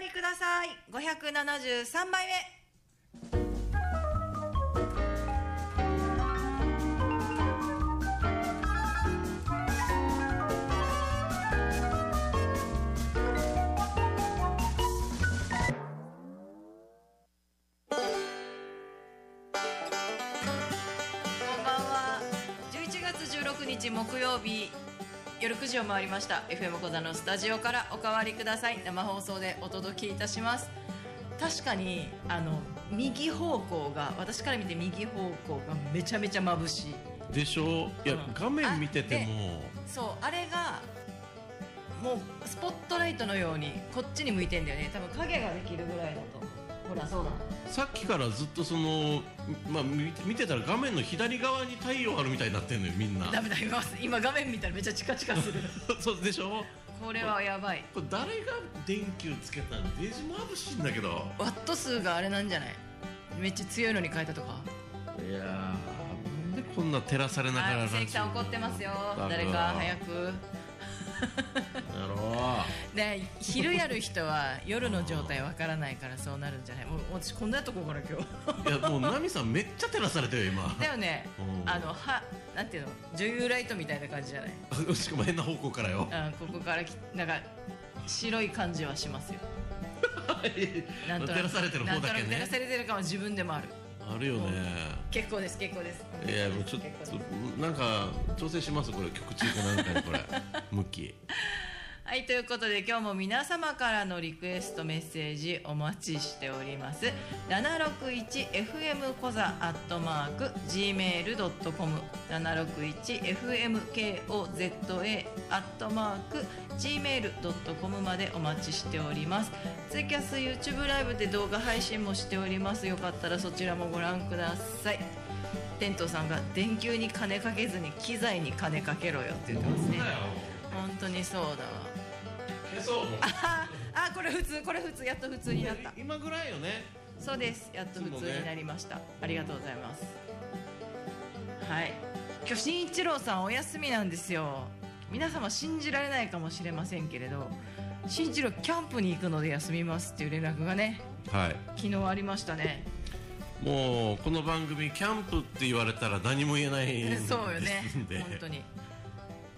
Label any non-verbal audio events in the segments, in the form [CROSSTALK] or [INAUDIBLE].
りください。573枚目こんばんは。11月16日木曜日。夜9時を回りました。FM 小座のスタジオからおかわりください。生放送でお届けいたします。確かにあの右方向が私から見て右方向がめちゃめちゃ眩しい。でしょ？いや、うん。画面見てても。そうあれがもうスポットライトのようにこっちに向いてんだよね。多分影ができるぐらいだとほらそうだ。さっきからずっとその、まあ、見てたら画面の左側に太陽あるみたいになってんのよみんな。ダメだ今今画面見たらめっちゃチカチカする。[LAUGHS] そうでしょ？これはやばい。これ誰が電球つけたの？デージ眩しいんだけど。ワット数があれなんじゃない？めっちゃ強いのに変えたとか？いやーなんでこんな照らされながら関さん怒ってますよ。誰か早くやろで昼やる人は夜の状態わからないからそうなるんじゃない？もう私こんなとこうから今日。ういやもうナミさんめっちゃ照らされてるよ今。だよね。[LAUGHS] うん。あのはなんていうの？女優ライトみたいな感じじゃない？しかも変な方向からよ。うんここからきなんか白い感じはしますよ。[LAUGHS] なんとなく照らされてる方だけなんとなく照らねされてる感は自分でもあるあるよね。結構です結構です。いやもうちょっとなんか調整しますこれ。曲中かなんかにこれ。[LAUGHS] 向きはい、ということで今日も皆様からのリクエストメッセージお待ちしております。761FM コザアットマーク Gmail.com 761FMKOZA アットマーク Gmail.com までお待ちしております。ツイキャス YouTube ライブで動画配信もしております。よかったらそちらもご覧ください。テントさんが電球に金かけずに機材に金かけろよって言ってますね。本当にそうだわ。消そう。[LAUGHS] あ [LAUGHS] あ [LAUGHS] これ普通これ普通やっと普通になった。今ぐらいよね。そうです。やっと普通になりました、ありがとうございます。はい。今日新一郎さんお休みなんですよ。皆様信じられないかもしれませんけれど新一郎キャンプに行くので休みますっていう連絡がねはい。昨日ありましたね。もうこの番組キャンプって言われたら何も言えないんですんでそうよね。本当に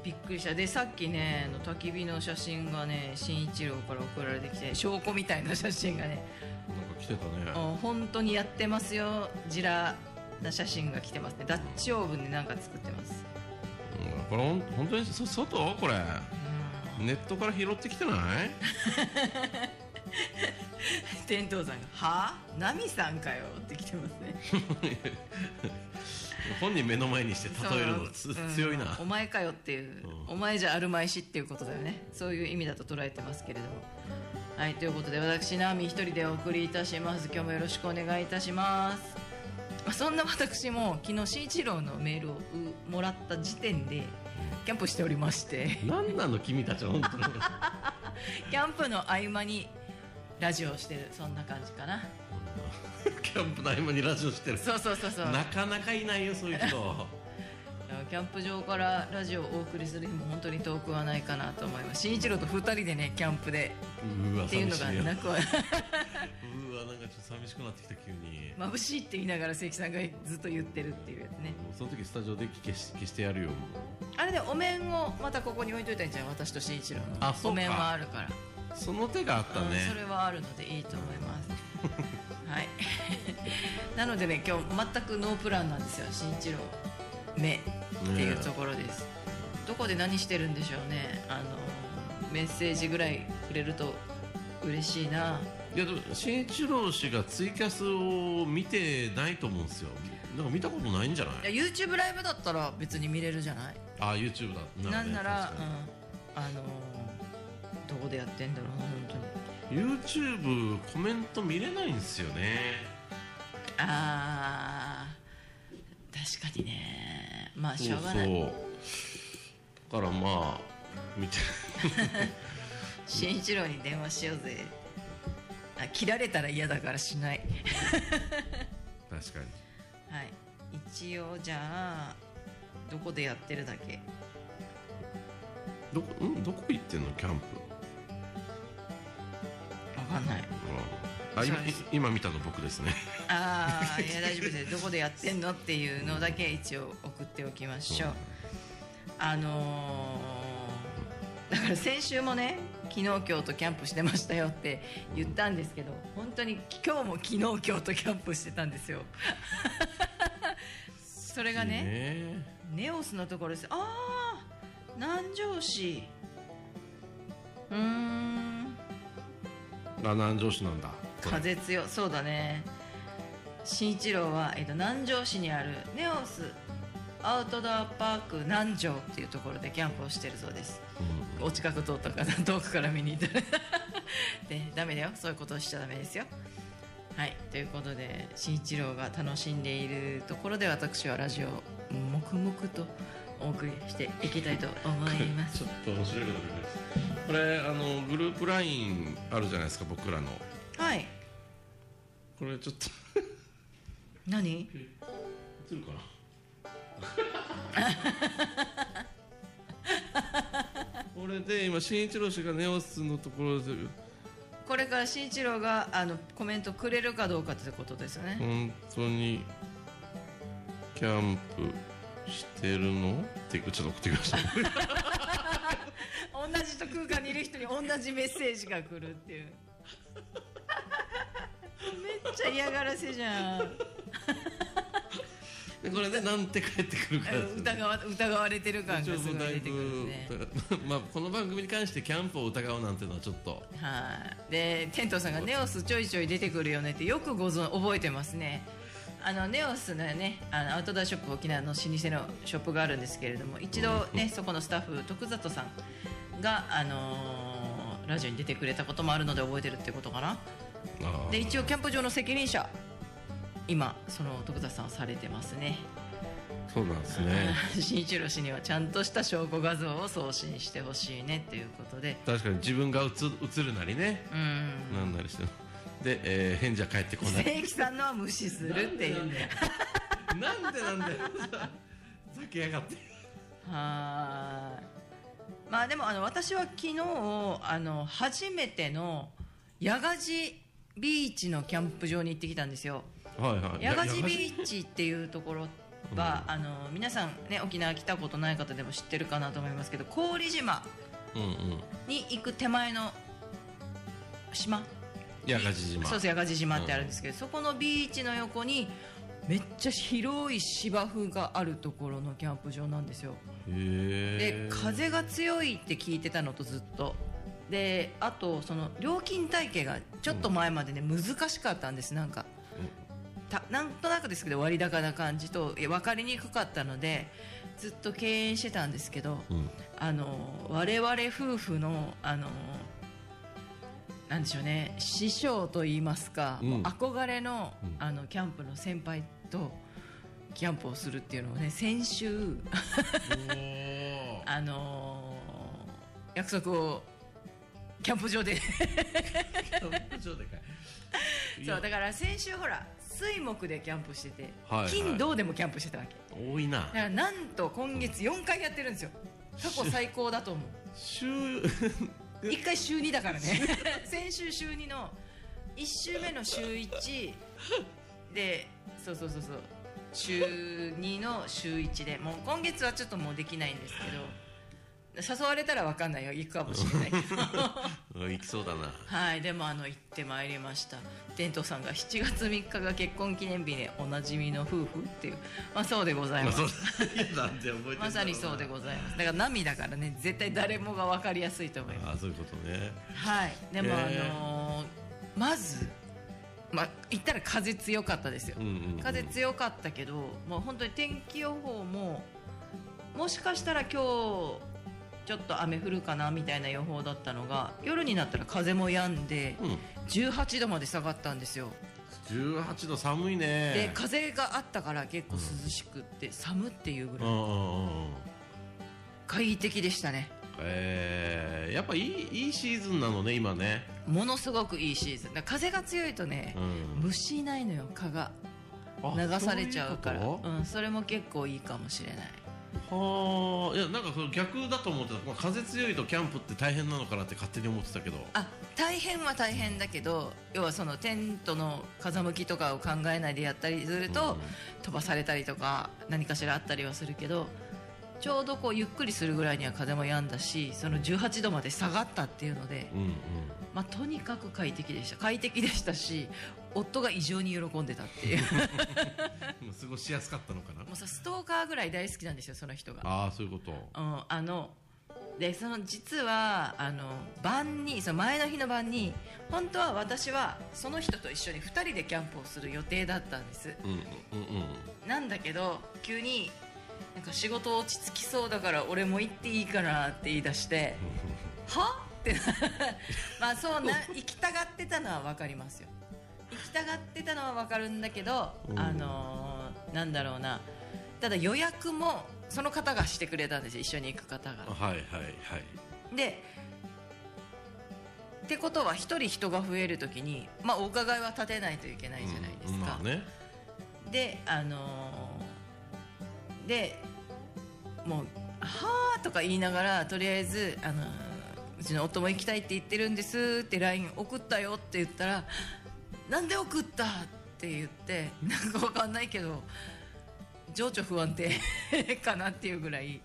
びっくりした。でさっきねあの焚き火の写真がね新一郎から送られてきて証拠みたいな写真がねなんか来てたね。あ本当にやってますよ。ジラな写真が来てますね。ダッチオーブンでなんか作ってます。うんこれほん本当にそ外？これ。ネットから拾ってきてない？[LAUGHS] 天童さんが「は？あナミさんかよ」って来てますね [LAUGHS] 本人目の前にして例えるのつ強いな。うんお前かよっていう、うん。お前じゃあるまいしっていうことだよね。そういう意味だと捉えてますけれども。はいということで私ナミ一人でお送りいたします。今日もよろしくお願いいたします。まあそんな私も昨日新一郎のメールをうもらった時点でキャンプしておりまして。何なの君たち本当に。[LAUGHS] キャンプの合間にラジオをしてるそんな感じかな [LAUGHS] キャンプの合間にラジオしてる。そうそうそうそう。なかなかいないよそういう人。[LAUGHS] キャンプ場からラジオをお送りする日も本当に遠くはないかなと思います。新一郎と2人でねキャンプで。うーわっていうのがなくは。[LAUGHS] うーわなんかちょっと寂しくなってきた急に。眩しいって言いながら関さんがずっと言ってるっていうやつね。その時スタジオで消し消してやるよあれでお面をまたここに置いといたんじゃん私と新一郎の。あそうか。お面はあるから。その手があったうんそねれはあるのでいいと思いますはい。[LAUGHS] なのでね今日全くノープランなんですよ。新一郎目っていうところです、どこで何してるんでしょうね。あのメッセージぐらいくれると嬉しいな。いやでも新一郎氏がツイキャスを見てないと思うんですよ。なんか見たことないんじゃない？いや YouTube ライブだったら別に見れるじゃない？あ YouTube だ。なんなら、うん、あのーどこでやってんだろうな本当に YouTube コメント見れないんですよね。あー確かにね。まあしょうがない。そうだからまあ見て。[LAUGHS] 新一郎に電話しようぜ。あ切られたら嫌だからしない。確かに。はい。一応じゃあどこでやってるだけ？どこん？どこ行ってんの？キャンプ。わかんんない。うん。あ今今見たの僕ですね。ああいや大丈夫です。[LAUGHS] どこでやってんのっていうのだけ一応送っておきましょう、う。んあのーだから先週もね昨日今日とキャンプしてましたよって言ったんですけど本当に今日も昨日今日とキャンプしてたんですよ。[LAUGHS] それがねね。ネオスのところです。ああ南城市。うーんあ南城市なんだ。風強そうだね。新一郎は、えっと、南城市にあるネオスアウトドアパーク南城っていうところでキャンプをしてるそうです。うん。お近く通ったから [LAUGHS] 遠くから見に行ったら。[LAUGHS] でダメだよ。そういうことをしちゃダメですよ。はい。ということで新一郎が楽しんでいるところで私はラジオを黙々とお送りしていきたいと思います。[LAUGHS] ちょっと面白いことですこれあのグループ LINE あるじゃないですか僕らの。はい。これちょっと。何？映るかな？[LAUGHS] これで今新一郎氏がネオスのところで。これから新一郎があのコメントくれるかどうかってことですよね。本当にキャンプしてるの？ってちょっと送ってきました同じと空間にいる人に同じメッセージが来るっていう。めっちゃ嫌がらせじゃん。で [LAUGHS] これでなんて帰ってくるかです疑わ疑われてる感がすごい出てくるね。ぶ [LAUGHS] まあこの番組に関してキャンプを疑うなんていうのはちょっと。はい。でテントさんがネオスちょいちょい出てくるよねってよくご存覚えてますね。あのネオスのねあのアウトドアショップ沖縄の老舗のショップがあるんですけれども一度ねそこのスタッフ徳里さんがあのーラジオに出てくれたこともあるので覚えてるってことかな。で一応キャンプ場の責任者今その徳田さんをされてますね。そうなんですね。[LAUGHS] 新一郎氏にはちゃんとした証拠画像を送信してほしいねっていうことで。確かに自分が映映るなりね。うん。なんなりして。で、えー返事は返ってこない。正規さんのは無視するっていう。なんでなんだよ避けやがって。はーいまあでもあの私は昨日あの初めての八ヶ寺ビーチのキャンプ場に行ってきたんですよ。はいはい。八ヶ寺やビーチっていうところは、あの皆さんね沖縄来たことない方でも知ってるかなと思いますけど郡島うんうん。に行く手前の島？八ヶ寺島。そうそう八ヶ寺島ってあるんですけど、そこのビーチの横にめっちゃ広い芝生があるところのキャンプ場なんですよ。で風が強いって聞いてたのとずっと。であとその料金体系がちょっと前までね難しかったんです。なんかたなんとなくですけど割高な感じと分かりにくかったのでずっと敬遠してたんですけどうん。あの我々夫婦のあのなんでしょうね。師匠と言いますか、うん。憧れの,、うん。あのキャンプの先輩とキャンプをするっていうのをね先週 [LAUGHS] あのー約束をキャンプ場で。キャンプ場でかい。い [LAUGHS] やそうだから先週ほら水木でキャンプしてて、はいはい。金土でもキャンプしてたわけ。多いな。だからなんと今月4回やってるんですよ。過去最高だと思う。週1回週2だからね。[LAUGHS] 先週週2の1週目の週1でそうそうそうそう。週2の週1で。もう今月はちょっともうできないんですけど誘われたら分かんないよ。行くかもしれない。け [LAUGHS] ど行きそうだな。はい。でもあの行ってまいりました。伝統さんが7月3日が結婚記念日でおなじみの夫婦っていう。まあそうでございます、まさにそうでございます。だから波だからね絶対誰もが分かりやすいと思います。ああそういうことね。はい。でも、あのーまずまあ言ったら風強かったですよ。うんうんうん。風強かったけどもう本当に天気予報ももしかしたら今日ちょっと雨降るかなみたいな予報だったのが夜になったら風も止んでうん。18度まで下がったんですよ。18度寒いでね風があったから結構涼しくって寒っていうぐらい。うん。うん。うん。うん。快適でしたね。えー、やっぱいいいいシーズンなのね今ね。ものすごくいいシーズン。風が強いとねうん。虫いないのよ蚊が。あ流されちゃうから。うん、それも結構いいかもしれないはあいやなんかその逆だと思ってた、まあ、風強いとキャンプって大変なのかなって勝手に思ってたけど。あ大変は大変だけど要はそのテントの風向きとかを考えないでやったりすると、うん。飛ばされたりとか何かしらあったりはするけどちょうどこうゆっくりするぐらいには風も止んだしその18度まで下がったっていうので、うんうん。まあ、とにかく快適でした。快適でしたし夫が異常に喜んでたっていう。[LAUGHS] もう過ごしやすかったのかな？もうさストーカーぐらい大好きなんですよその人が。ああそういうこと。うん、あのでその実はあの晩にその前の日の晩に本当は私はその人と一緒に2人でキャンプをする予定だったんです。うんうんうん。なんだけど急になんか仕事落ち着きそうだから俺も行っていいかなって言い出しては？って [LAUGHS] まあそうな行きたがってたのは分かりますよ行きたがってたのは分かるんだけど、うん。あのーなんだろうな。ただ予約もその方がしてくれたんですよ一緒に行く方が。はいはいはい。でってことは一人人が増えるときに、まあ、お伺いは立てないといけないじゃないですか、うんまあね。であのーでもう「はあ」とか言いながらとりあえず、あのーうちの夫も行きたいって言ってるんですって LINE 送ったよって言ったら「なんで送った?」って言ってなんかわかんないけど情緒不安定かなっていうぐらい。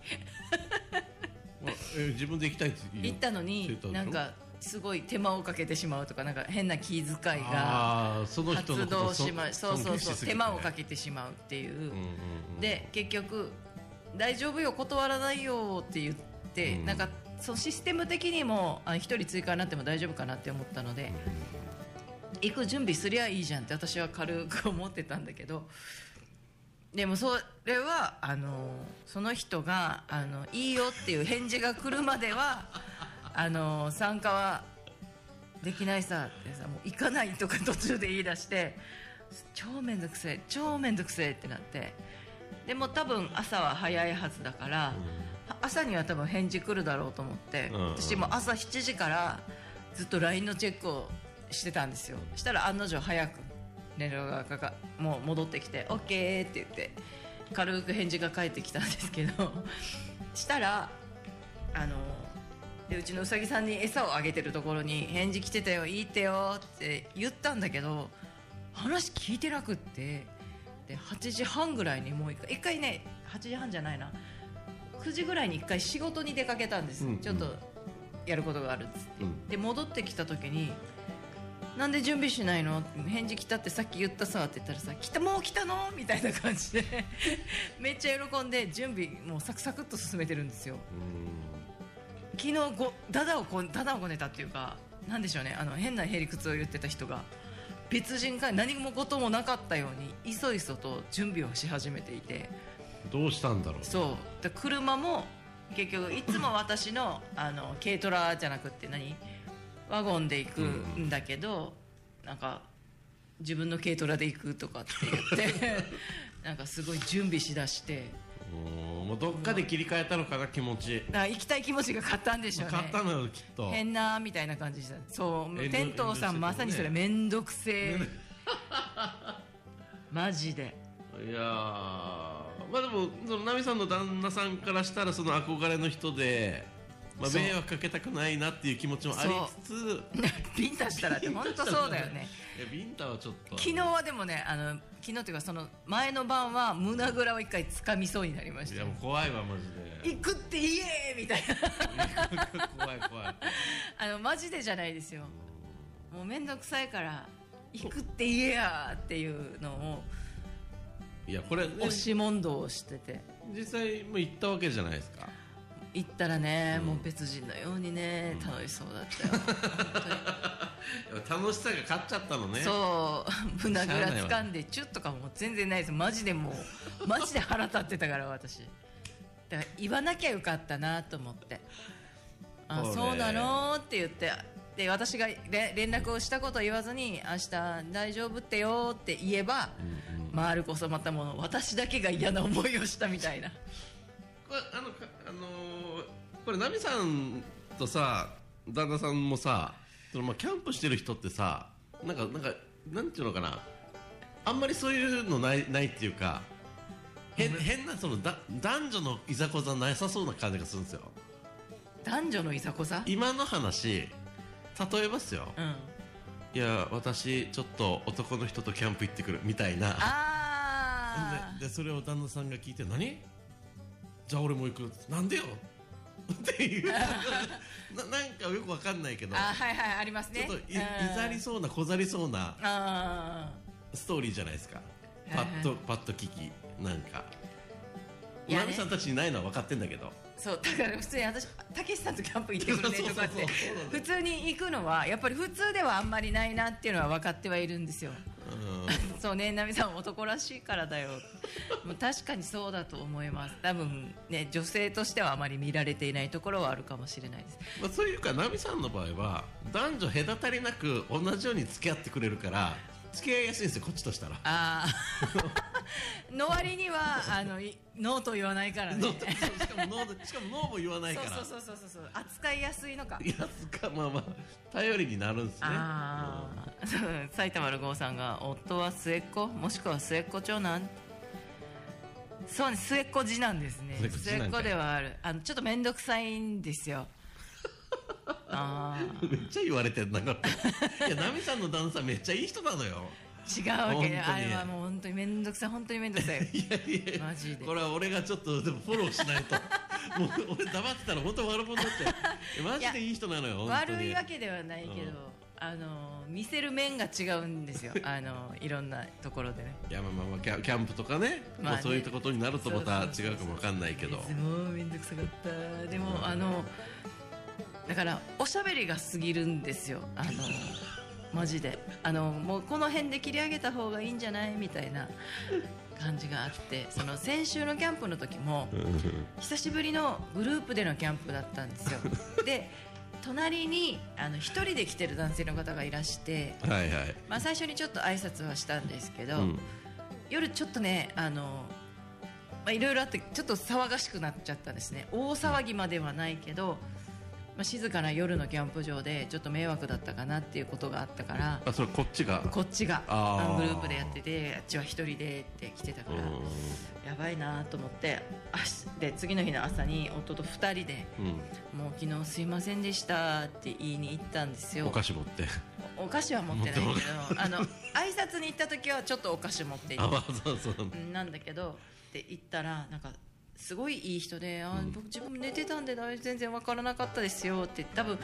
まあえ自分で行きたいって言ったのになんかすごい手間をかけてしまうとかなんか変な気遣いが発動しまそうそうそう手間をかけけてしまうっていう、うんうんうん。で結局「大丈夫よ断らないよ」って言って、うん。なんかそのシステム的にもあ1人追加になっても大丈夫かなって思ったので、行く準備すりゃいいじゃんって私は軽く思ってたんだけど。でもそれはあのその人があの「いいよ」っていう返事が来るまでは [LAUGHS] あの参加はできないさってさもう行かないとか途中で言い出して超面倒くせえ超面倒くせえってなって。でも多分朝は早いはずだから、朝には多分返事来るだろうと思って、うんうん私も朝7時からずっと LINE のチェックをしてたんですよ。したら案の定早く連絡がかかもう戻ってきて OK って言って軽く返事が返ってきたんですけどしたらあのでうちのうさぎさんに餌をあげてるところに返事来てたよいいってよって言ったんだけど話聞いてなくってで8時半ぐらいにもう一回一回ね8時半じゃないな9時ぐらいに一回仕事に出かけたんです、うんうん。ちょっとやることがあるっつって。うん。で戻ってきた時に「なんで準備しないの?」返事来たってさっき言ったさ」って言ったらさ「来たもう来たの?」みたいな感じで。[LAUGHS] めっちゃ喜んで準備もうサクサクっと進めてるんですよ。昨日ごダダをこダダをこねたっていうかなんでしょうね。あの変なへりくつを言ってた人が別人か何もこともなかったようにいそいそと準備をし始めていて。どうしたんだろう。そう。で車も結局いつも私のあの軽トラじゃなくって何？ワゴンで行くんだけど、なんか自分の軽トラで行くとかって言って [LAUGHS] なんかすごい準備しだしてうんもうどっかで切り替えたのかな気持ち。だ行きたい気持ちが勝ったんでしょうね。買ったのよきっと。変なみたいな感じでしたそう天童さんまさにそれ面倒くせえ。マジで。いやー。まあでもそのナミさんの旦那さんからしたらその憧れの人で、まあ、迷惑かけたくないなっていう気持ちもありつつ [LAUGHS] ビンタしたらって本当そうだよね。[LAUGHS] いやビンタはちょっと昨日はでもねあの昨日っていうかその前の晩は胸ぐらを一回掴みそうになりました。よいやもう怖いわマジで。行くって言えみたいな。怖い怖い。[LAUGHS] あのマジでじゃないですよ。もう面倒くさいから行くって言えやっていうのをいやこれ、ね、押し問答をしてて。実際もう行ったわけじゃないですか行ったらね、もう別人のようにね楽しそうだったよ。楽しさが勝っちゃったのね。そう。[LAUGHS] 胸ぐら掴んでチュッとかもう全然ないです。マジでもうマジで腹立ってたから私。だから言わなきゃよかったなと思って「あそうね。そうなの?」って言ってで私がれ連絡をしたことを言わずに「明日大丈夫ってよ」って言えば、丸こそまたもう私だけが嫌な思いをしたみたいな。これあのかあのーこれナミさんとさ旦那さんもさそのまあキャンプしてる人ってさなんかなんかなんていうのかな。あんまりそういうのないないっていうか変変なそのだ男女のいざこざなさそうな感じがするんですよ。男女のいざこざ？今の話例えますよ。うん。いや私ちょっと男の人とキャンプ行ってくるみたいな。あででそれを旦那さんが聞いて何？じゃあ俺も行く。なんでよ？っていう。[LAUGHS] ななんかよくわかんないけど。ああはいはいありますね。ちょっとい,、うんざりそうな小ざりそうなあストーリーじゃないですか。パはいはい。ッと、パッと聞きなんか。いやね。おなみさんたちにないのは分かってんだけど。ーそうだから普通に私たけしさんとキャンプ行ってくるねとかって普通に行くのはやっぱり普通ではあんまりないなっていうのは分かってはいるんですよ。うんそうね、なみさん男らしいからだよ。もう確かにそうだと思います。多分ね、女性としてはあまり見られていないところはあるかもしれないです。まあ、そういうか奈美さんの場合は男女隔たりなく同じように付き合ってくれるから付き合いやすいんですよこっちとしたら。ああ、[LAUGHS] の割にはあのいノーと言わないからね。ノーとしかもノーしかもノーも言わないから。そうそうそうそうそう扱いやすいのか。いやつかまあまあ頼りになるんですね。ああ、[LAUGHS] 埼玉の郷さんが夫は末っ子もしくは末っ子長男。そうね末っ子次男ですね。末っ子ではある。あのちょっと面倒くさいんですよあめっちゃ言われてんだからいや奈美さんの旦那さんめっちゃいい人なのよ。違うわけ。あれはもう本当に面倒くさい本当に面倒くさい。いやいやマジで。これは俺がちょっとでもフォローしないと。もう俺黙ってたら本当悪者になっちゃう。[LAUGHS] いやマジでいい人なのよ悪いわけではないけど、うん。あの見せる面が違うんですよ。あのいろんなところでね。いやまあまあまあキャキャンプとかね,、まあね。まあ、そういうことになるとまた違うかもわかんないけど。も面倒くさかった。でもあのだからおしゃべりが過ぎるんですよ。あのマジで。あのもうこの辺で切り上げた方がいいんじゃないみたいな感じがあって。その先週のキャンプの時も久しぶりのグループでのキャンプだったんですよ。で隣にあの一人で来てる男性の方がいらして、はいはい、まあ、最初にちょっと挨拶はしたんですけど、うん。夜ちょっとねあのまあいろいろあってちょっと騒がしくなっちゃったんですね。大騒ぎまではないけど、まあ、静かな夜のキャンプ場でちょっと迷惑だったかなっていうことがあったからあそれこっちが？こっちが。あグループでやっててあっちは一人でって来てたから、やばいなと思ってあしで次の日の朝に夫と二人でうん、うん「もう昨日すいませんでした」って言いに行ったんですよ。お菓子持って。おお菓子は持ってないけどあの挨拶に行った時はちょっとお菓子持って行っあまあそうそう。うんなんだけどって言ったらなんかすごいいい人で、あ僕自分寝てたんでだ全然わからなかったですよって多分、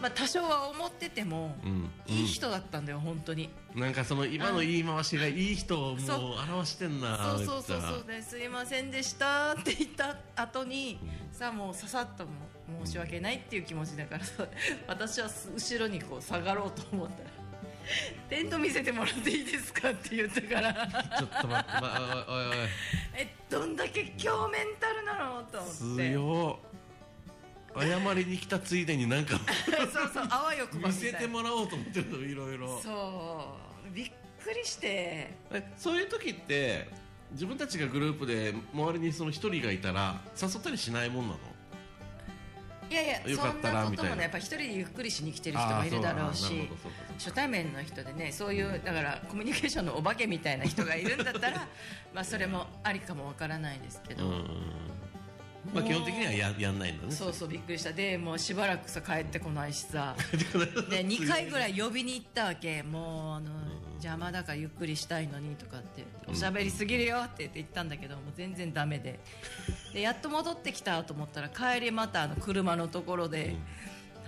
まあ、多少は思ってても、うん。いい人だったんだよ本当に。なんかその今の言い回しがいい人をもう表してんなそうそうそうそうですいませんでしたって言った後に、さあもうささっともう申し訳ないっていう気持ちだからさ [LAUGHS] 私はす後ろにこう下がろうと思った。ら「[LAUGHS] テント見せてもらっていいですか?」って言ったから。ちょっと待って、まあ、おいおいおい。えどんだけ強メンタルなのと思って。強謝りに来たついでになんか。[LAUGHS] そうそうあわよくば見せてもらおうと思ってるのい。ろいろそうびっくりして。えそういう時って自分たちがグループで周りにその一人がいたら誘ったりしないもんなの？いやいやよかったらそんなことみたいな。もねやっぱ一人でゆっくりしに来てる人もいるだろうし初対面の人でねそういうだからコミュニケーションのお化けみたいな人がいるんだったらまあそれもありかもわからないですけど、うんまあ基本的にはややんないんだね。そうそうびっくりした。でもうしばらくさ帰ってこないしさ。[LAUGHS] で2回ぐらい呼びに行ったわけ。もうあの邪魔だからゆっくりしたいのにとかっておしゃべりすぎるよって言って言ったんだけどもう全然ダメで。でやっと戻ってきたと思ったら帰りまたあの車のところで、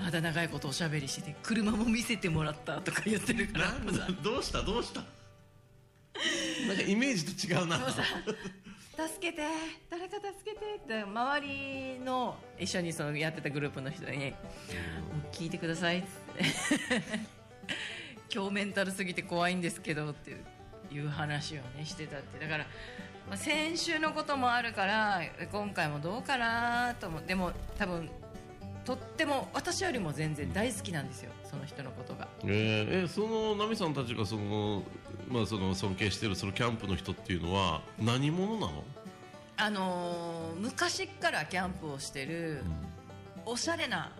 まだ長いことおしゃべりしてて車も見せてもらったとか言ってるからどうしたどうした？[LAUGHS] なんかイメージと違うな助けて誰か助けてって周りの一緒にそのやってたグループの人に「もう聞いてください」って「[LAUGHS] 強メンタルすぎて怖いんですけど」っていう話をねしてたって。だから、まあ、先週のこともあるから今回もどうかなと思う。でも多分とっても私よりも全然大好きなんですよその人のことが。え。ーえそのナミさんたちがその、まあ、その尊敬してるそのキャンプの人っていうのは何者なの、あのー昔からキャンプをしてるおしゃれな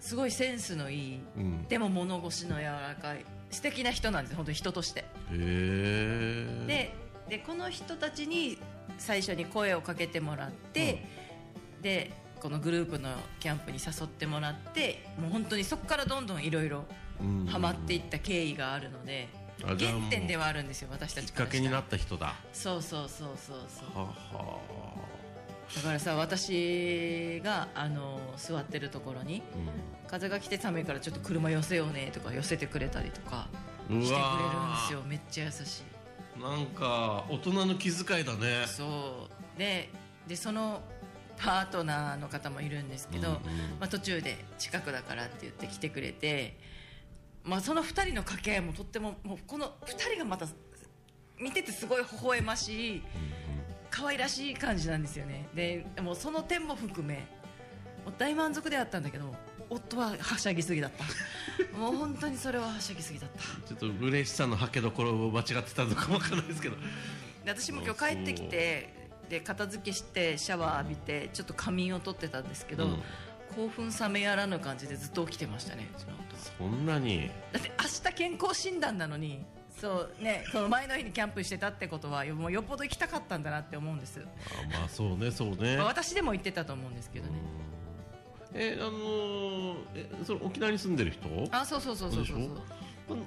すごいセンスのいいうん、でも物腰の柔らかい素敵な人なんです本当に人として。ででこの人たちに最初に声をかけてもらって、でこのグループのキャンプに誘ってもらってもう本当にそこからどんどんいろいろうん。ハマっていった経緯があるので、原点ではあるんですよ私たきちかしたら。っからけになった人だ。はそうそうそうそうそう。はだからさ私があの座ってるところにう風が来て寒いからちょっと車寄せようねとか寄せてくれたりとかんしてくれるんわですよ。めっちゃ優しい。なんか大人の気遣いだね。そう。ででそのパートナーの方もいるんですけど、うんうん。まあ、途中で近くだからって言って来てくれて、まあ、その2人の掛け合いもとってももうこの2人がまた見ててすごい微笑ましい可愛らしい感じなんですよね。でもうその点も含めもう大満足であったんだけど夫ははしゃぎすぎだった。[LAUGHS] もう本当にそれははしゃぎすぎだった。ちょっと嬉しさのはけどころを間違ってたのかもわかんないですけど。で私も今日帰ってきてで片付けしてシャワー浴びてちょっと仮眠を取ってたんですけど、うん。興奮冷めやらぬ感じでずっと起きてましたねそんなに？だって明日健康診断なのにそうねその前の日にキャンプしてたってことはもうよっぽど行きたかったんだなって思うんです、あまあそうねそうね。まあ私でも言ってたと思うんですけどね。えあのーえそれ沖縄に住んでる人？あそうそうそうそうそうそう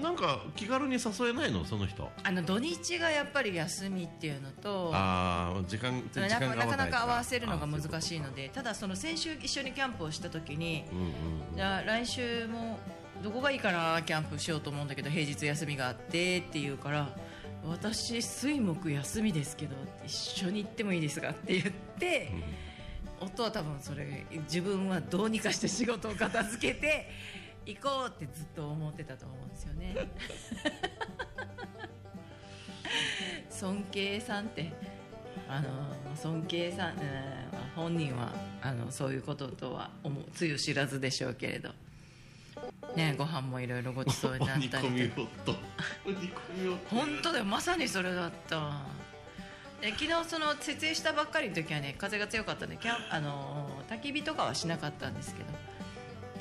なんか気軽に誘えないの？その人。あの土日がやっぱり休みっていうのとああ時間時な間がか。なかなか合わせるのが難しいののでただその先週一緒にキャンプをした時にうんうんじゃあ来週もどこがいいかなキャンプしようと思うんだけど平日休みがあってって言うから私水木休みですけど一緒に行ってもいいですかって言って、夫は多分それ自分はどうにかして仕事を片付けて行こうってずっと思ってたと思うんですよね。[LAUGHS] 尊敬さんってあの尊敬さん、うん本人はあのそういうこととは思うつゆ知らずでしょうけれど。ねご飯もいろいろごちそうになったりと夫鬼込み夫本当だよ。まさにそれだった。昨日その設営したばっかりの時はね風が強かったんでキャンあの焚き火とかはしなかったんですけど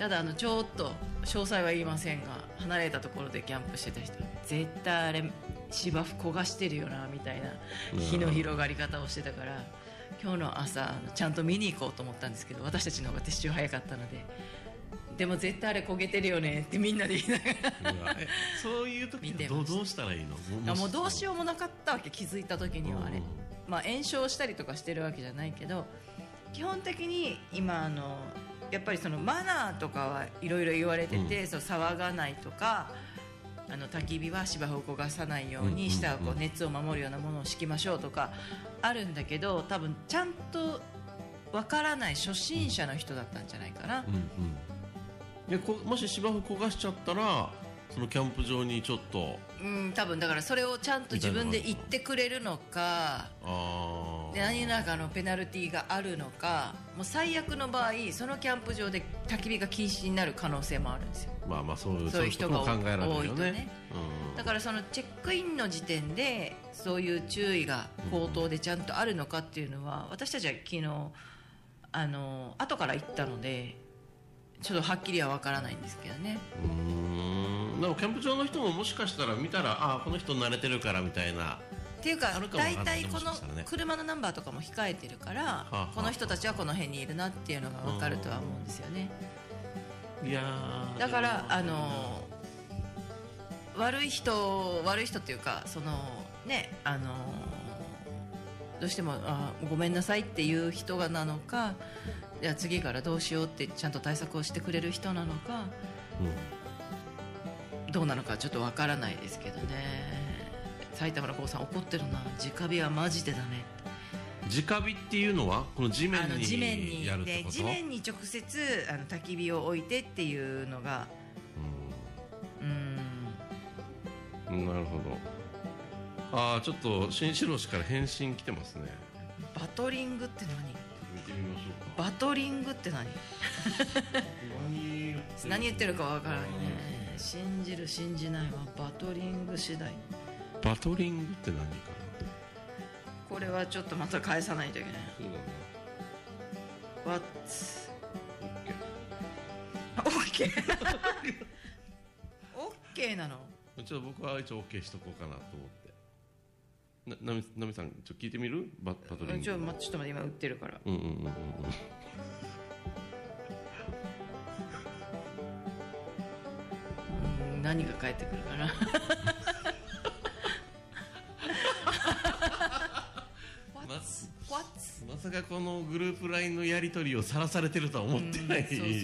ただあのちょっと詳細は言いませんが離れたところでキャンプしてた人絶対あれ芝生焦がしてるよなみたいな火の広がり方をしてたから今日の朝ちゃんと見に行こうと思ったんですけど私たちの方が撤収早かったのででも絶対あれ焦げてるよねってみんなで言いながらそういう時どうどうしたらいいの？あもうどうしようもなかったわけ気づいた時にはあれ、うん。まあ、炎症したりとかしてるわけじゃないけど基本的に今あのやっぱりそのマナーとかはいろいろ言われてて、そう騒がないとかあの焚き火は芝生を焦がさないよううんうんうんに下はこう熱を守るようなものを敷きましょうとかあるんだけど多分ちゃんとわからない初心者の人だったんじゃないかな、うんうん。でこもし芝生焦がしちゃったらそのキャンプ場にちょっとうん、多分だからそれをちゃんと自分で言ってくれるのかああで何らかのペナルティーがあるのかもう最悪の場合そのキャンプ場で焚き火が禁止になる可能性もあるんですよ。まあまあそういうそういう人が考えられるよ多いとねねうん。だからそのチェックインの時点でそういう注意が口頭でちゃんとあるのかっていうのは私たちは昨日あの後から行ったのでちょっとはっきりは分からないんですけどね。うーん。でもキャンプ場の人ももしかしたら見たらああこの人慣れてるからみたいなっていうか大体この車のナンバーとかも控えてるからはあこの人たちはこの辺にいるなっていうのが分かるとは思うんですよね。いやーだからあの悪い人悪い人っていうかそのねあのどうしてもあごめんなさいっていう人がなのかいや次からどうしようってちゃんと対策をしてくれる人なのかどうなのかちょっとわからないですけどね埼玉の高さん怒ってるな。直火はマジでダメ。直火っていうのはこの地面あの地面ににやるってこと？で地面に直接あの焚き火を置いてっていうのがうん。うん。なるほど。ああちょっと新城市から返信来てますね。バトリングって何？見てみましょうか。バトリングって何？何何言ってるかわからないね。信じる信じないはバトリング次第バトリングって何かな？これはちょっとまた返さないといけない。そうだな What オッケ OK なの？ーちょっと僕は一応 OK しとこうかなと思って。ななみなみさんちょっと聞いてみる？ババトリングちょまちょっと待って今売ってるから。うんうんうんうん。うんうん [LAUGHS] 何が返ってくるかなまさかこのグループ LINE のやり取りをさらされてるとは思ってないでしょうね。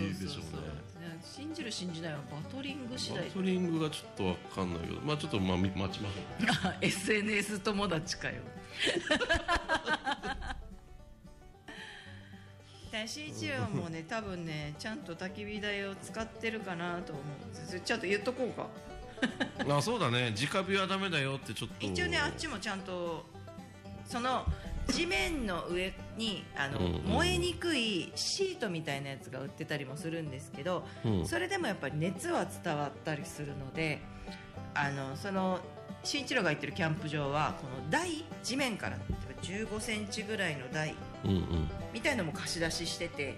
信じる信じないはバトリング次第バトリングがちょっとわかんないけどまあちょっとまあみ待ちましょ [LAUGHS] うあ SNS 友達かよ新一郎もね多分ねちゃんと焚き火台を使ってるかなと思うちゃんと言っとこうか。あそうだね。直火はダメだよってちょっと。一応ねあっちもちゃんとその地面の上にあの、うんうん。燃えにくいシートみたいなやつが売ってたりもするんですけど、うん。それでもやっぱり熱は伝わったりするのであのその新一郎が行ってるキャンプ場はこの台地面から例えば15センチぐらいの台うんうん。みたいのも貸し出ししてて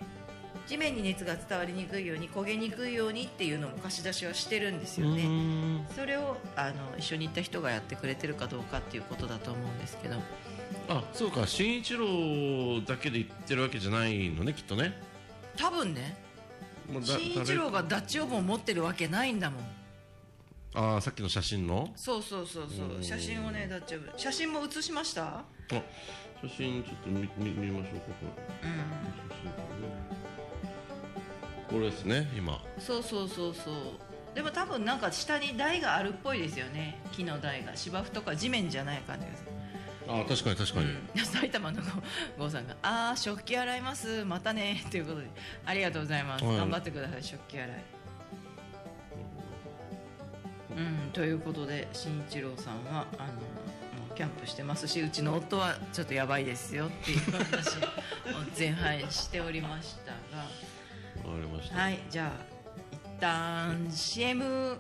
地面に熱が伝わりにくいように焦げにくいようにっていうのも貸し出しはしてるんですようね。ん。それをあの一緒に行った人がやってくれてるかどうかっていうことだと思うんですけどあそうか。新一郎だけで言ってるわけじゃないのねきっとね。多分ね。もうだ新一郎がダッチオーブンを持ってるわけないんだもん。ああさっきの写真の？そうそうそうそう。うん。写真をねダッチオーブン写真も写しました？あ写真ちょっと見見見ましょうかこ。れうん。これですね今。そうそうそうそう。でも多分なんか下に台があるっぽいですよね。木の台が。芝生とか地面じゃない感じですあ確かに確かに、うん、[LAUGHS] 埼玉の郷さんが「ああ食器洗います。またね」ということでありがとうございます、はい。頑張ってください食器洗い。うんということで新一郎さんはあのキャンプしてますしうちの夫はちょっとやばいですよっていう話を前半しておりましたが。わかりました、はいじゃあ一旦 CM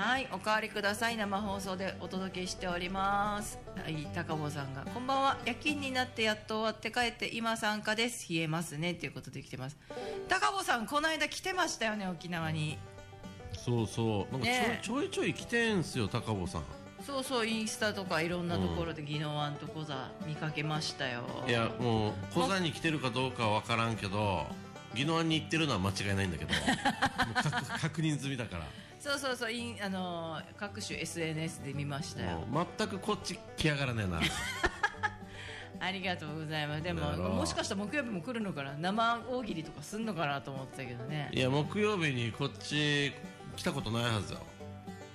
はいおかわりください。生放送でお届けしております。はい高坊さんがこんばんは。夜勤になってやっと終わって帰って今参加です。冷えますね。ということで来てます。高坊さんこの間来てましたよね沖縄に。そうそう。なんかちょ,、ねえ。ちょいちょい来てんすよ高坊さん。そうそうインスタとかいろんなところで宜野湾と小座見かけましたよ。いやもう小座に来てるかどうかは分からんけど宜野湾に行ってるのは間違いないんだけど [LAUGHS] もう確確認済みだからそうそうそうインあのー各種 SNS で見ましたよ。もう全くこっち来やがらねえな。[LAUGHS] ありがとうございます。でもなるほどもしかしたら木曜日も来るのかな？生大喜利とかすんのかなと思ってたけどね。いや木曜日にこっち来たことないはずよ。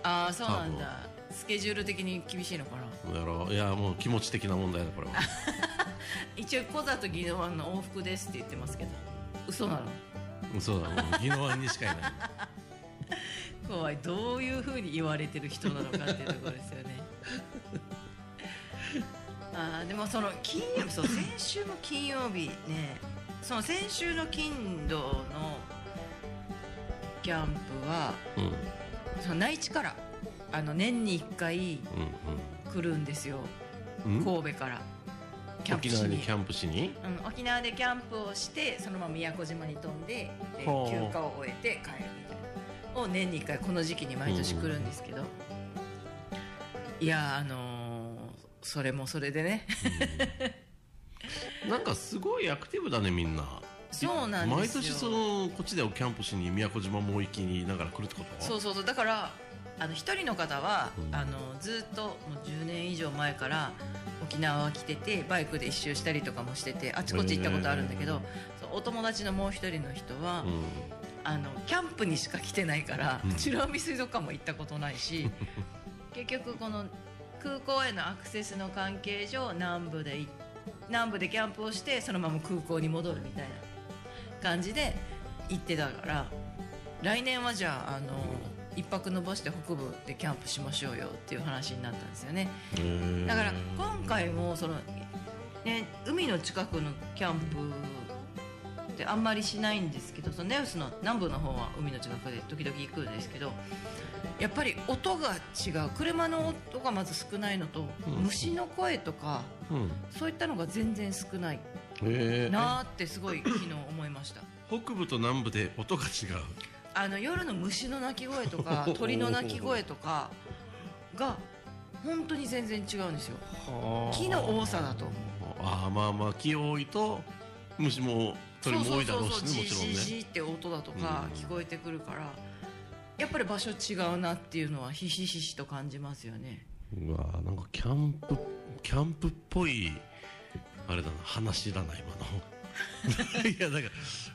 ああそうなんだ。スケジュール的に厳しいのかな？やろう。いやもう気持ち的な問題だこれは。[LAUGHS] 一応小座と宜野湾の往復ですって言ってますけど。嘘なの？そうだ。もう宜野湾にしかいない [LAUGHS] 怖い。どういうふうに言われてる人なのかっていうところですよね。[LAUGHS] あーでもその金曜日そう先週の金曜日ねその先週の金土のキャンプはうん。うんその内地からあの年に1回来るんですよ。うん？うん神戸から。キャンプしに。沖縄にキャンプしに？うん、沖縄でキャンプをしてそのまま宮古島に飛んで休暇を終えて帰るみたいなを年に1回この時期に毎年来るんですけど、いやーあのーそれもそれでね。なんかすごいアクティブだねみんな。そうなんですよ。毎年そのこっちでキャンプしに宮古島も行きにながら来るってことそうそうそう。だからあの一人の方は、うん。あのずっともう10年以上前から沖縄は来ててバイクで一周したりとかもしててあちこち行ったことあるんだけど、そうお友達のもう一人の人は、うんあのキャンプにしか来てないからうん美ら海水族館も行ったことないし [LAUGHS] 結局この空港へのアクセスの関係上南部でい南部でキャンプをしてそのまま空港に戻るみたいな感じで行ってたから来年はじゃああの一泊延ばして北部でキャンプしましょうよっていう話になったんですよね。だから今回もその、ね、海の近くのキャンプってあんまりしないんですけどそのネウスの南部の方は海の近くで時々行くんですけどやっぱり音が違う。車の音がまず少ないのと、うん。虫の声とかうん。そういったのが全然少ない。なーってすごい昨日思いました。北部と南部で音が違う。あの夜の虫の鳴き声とか [LAUGHS] 鳥の鳴き声とかが本当に全然違うんですよ。木の多さだと。思うああまあまあ木多いと虫も鳥も多いだろうしねそうもちろんジージーって音だとかうん。聞こえてくるから、やっぱり場所違うなっていうのはひしひしと感じますよね。うわなんかキャンプキャンプっぽいあれだな話だな今の。[LAUGHS] いやだか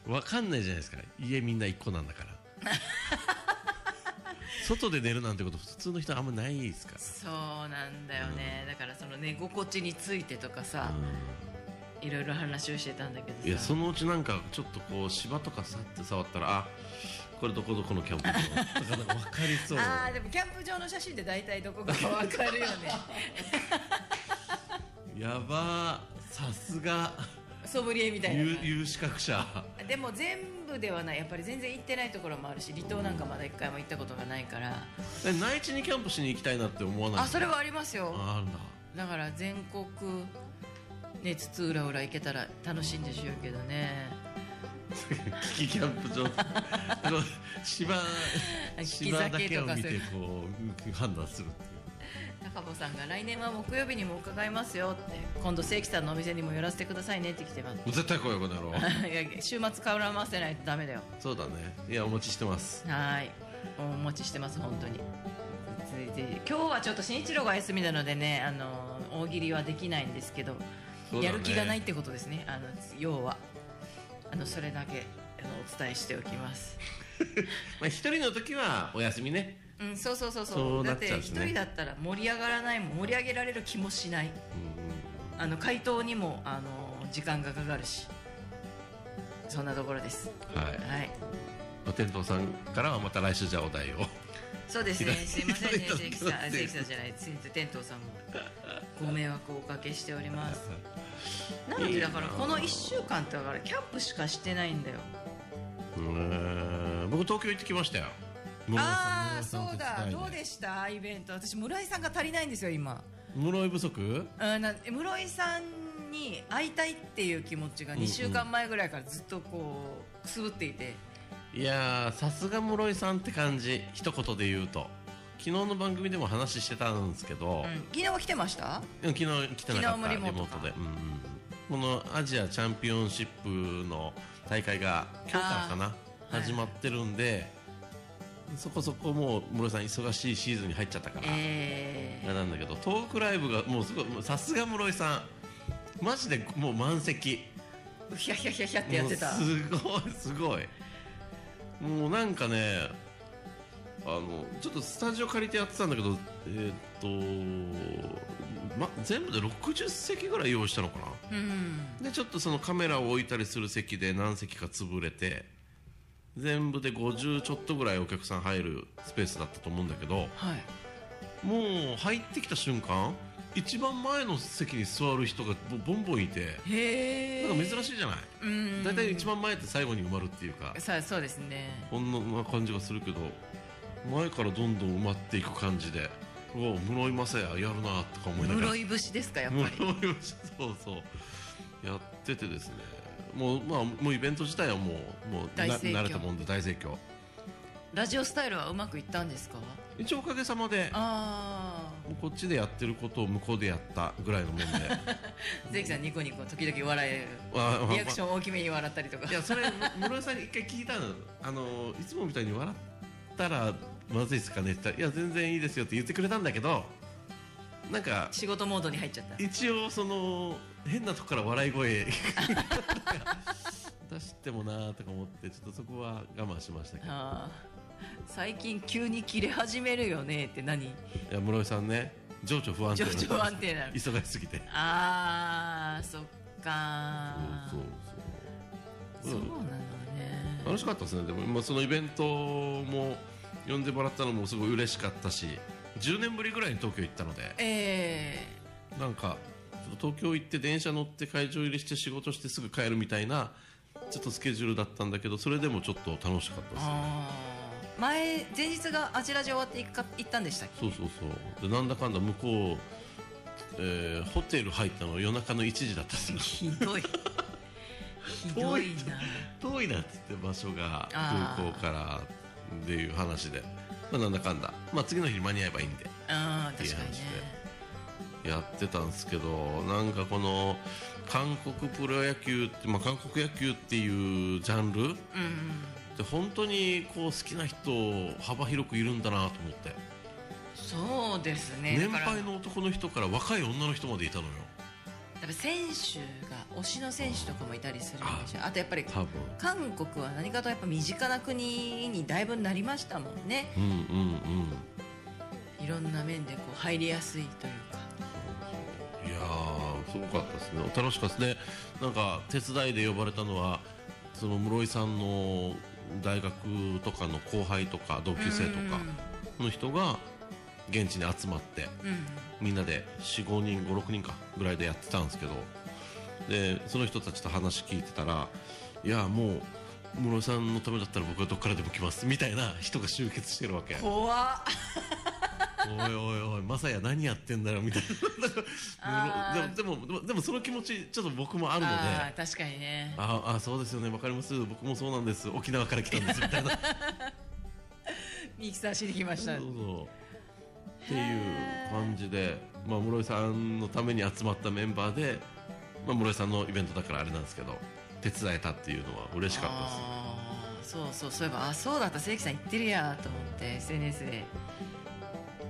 ら分かんないじゃないですか。家みんな一個なんだから。[LAUGHS] 外で寝るなんてこと普通の人あんまないですから。そうなんだよね、だからその寝心地についてとかさ、いろいろ話をしてたんだけどさ。いやそのうちなんかちょっとこう芝とかさって触ったらあこれどこどこのキャンプ場とかなんか分かりそう。あーでもキャンプ場の写真で大体どこかわかるよね。[LAUGHS] やばーさすが。ソムリエみたいな有有資格者。でも全部ではない。やっぱり全然行ってないところもあるし離島なんかまだ一回も行ったことがないから。え内地にキャンプしに行きたいなって思わない？あそれはありますよ。ああるんだ。だから全国ね津々浦々行けたら楽しいんでしょうけどね。[LAUGHS] キキキャンプ場。[LAUGHS] 芝芝だけを見てこう判断するっていう。高保さんが来年は木曜日にも伺いますよって。今度正規さんのお店にも寄らせてくださいねって来てます。絶対来いよこの野郎いや週末絡ませないとダメだよ。そうだね。いやお待ちしてます。はい。お待ちしてます本当に。続いて今日はちょっと新一郎が休みなのでねあの大喜利はできないんですけど、ね。やる気がないってことですね。あの要は。あのそれだけあのお伝えしておきます。[LAUGHS] まあ一人の時はお休みね。うんそうそうそうそう。そうだって一人だったら盛り上がらないもん。盛り上げられる気もしない。うんあの回答にもあの時間がかかるし。そんなところです。うんはい。はい。お天童さんからはまた来週じゃあお題をそうですね。すいませんね、関さん、さんじゃない、つ天童さん。も。ご迷惑をおかけしております。なので、だから、この一週間って、だから、キャンプしかしてないんだよ。うーん僕東京行ってきましたよ。ああ、そうだ、どうでした、イベント、私、室井さんが足りないんですよ、今。室井不足？うん、な、室井さんに会いたいっていう気持ちが、2週間前ぐらいからずっとこう、くすぶっていて。いやーさすが室井さんって感じ。一言で言うと。昨日の番組でも話してたんですけど、うん、昨日は来てました？うん昨日来てなかった。リモートかで、うんうん、このアジアチャンピオンシップの大会が今日からかな。始まってるんで、そこそこもう室井さん忙しいシーズンに入っちゃったから、えあれなんだけどトークライブがもうすごいさすが室井さん。マジでもう満席。ー、ヒャヒャヒャヒャってやってた。すごいすごいもうなんかねあのちょっとスタジオ借りてやってたんだけどえーっと、ま、全部で60席ぐらい用意したのかなうん。でちょっとそのカメラを置いたりする席で何席か潰れて全部で50ちょっとぐらいお客さん入るスペースだったと思うんだけどはい。もう入ってきた瞬間一番前の席に座る人がボボンボンいて。なんか珍しいじゃない？うん。大体一番前って最後に埋まるっていうかさそうですね。こんな感じがするけど前からどんどん埋まっていく感じでうわ室井雅也やるなとか思いながら室井節ですかやっぱり。室井雅也そうそうやっててですねもうまあもうイベント自体はもうもう慣れたもんで大盛況ラジオスタイルはうまくいったんですか？一応おかげさまであもうこっちでやってることを向こうでやったぐらいのもんであ。[LAUGHS] 関さんニコニコ時々笑えある。リアクション大きめに笑ったりとかい。やそれ室井さんに一回聞いたのあのいつもみたいに笑ったらまずいですかねって言ったらいや全然いいですよって言ってくれたんだけどなんか仕事モードに入っちゃった。一応その変なとこから笑い声 [LAUGHS] 出してもなーとか思ってちょっとそこは我慢しましたけど。最近急に切れ始めるよねって何？いや室井さんね情緒不安定情緒不安定なの。忙しすぎてああ、そっかそうそうそうなのね。楽しかったですねでも、まあ、そのイベントも呼んでもらったのもすごい嬉しかったし10年ぶりぐらいに東京行ったのでえなんか東京行って電車乗って会場入りして仕事してすぐ帰るみたいなちょっとスケジュールだったんだけどそれでもちょっと楽しかったえですね。前前日があちらじ終わって行か行ったんでしたっけ？そうそうそう。でなんだかんだ向こう、えーホテル入ったの夜中の1時だったんですよ。ひどい。ひどいな。[LAUGHS] 遠いなっつって場所が空港からっていう話で、まあ、なんだかんだ、まあ、次の日に間に合えばいいんで。ああっていう確かにね話やってたんですけどなんかこの韓国プロ野球って、まあ、韓国野球っていうジャンル？うんうんで本当にこう好きな人幅広くいるんだなと思って、そうですね。年配の男の人から若い女の人までいたのよ。やっぱ選手が推しの選手とかもいたりするんでしょあとやっぱり韓国は何かとやっぱ身近な国にだいぶなりましたもんね。うんうんうん。いろんな面でこう入りやすいというか。いやーすごかったですね。楽しかったですね。なんか手伝いで呼ばれたのはその室井さんの大学とかの後輩とか同級生とかの人が現地に集まってみんなで45人56人かぐらいでやってたんですけどでその人たちと話聞いてたらいやもう室井さんのためだったら僕はどっからでも来ますみたいな人が集結してるわけ。怖っおいおいおいまさや何やってんだよみたいな。でもでもでもその気持ちちょっと僕もあるので。あー確かにね。ああそうですよね。わかります。僕もそうなんです。沖縄から来たんです。みたいな。[LAUGHS] ミキサーしに来ました。そうそう。っていう感じで、まあ、室井さんのために集まったメンバーで、まあ、室井さんのイベントだからあれなんですけど手伝えたっていうのは嬉しかったです。そうそう。そういえばあそうだった。関さん言ってるやと思って SNS で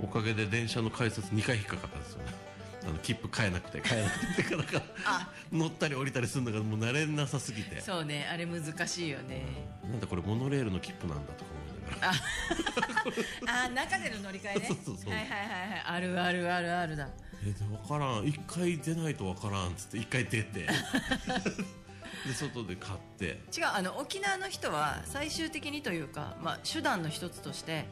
おかげで電車の改札2回引っかかったんですよね。あの切符買えなくて。買えなくて。だからあ乗ったり降りたりするのがもう慣れなさすぎて。そうね。あれ難しいよね。なんだこれモノレールの切符なんだとか思いながら。あー中での乗り換えね。[LAUGHS] そうそうそう。はいはいはいはい。あるあるあるあるだ。えで分からん。1回出ないと分からんっつって1回出て。[LAUGHS] で外で買って。違うあの沖縄の人は最終的にというか、まあ、手段の一つとして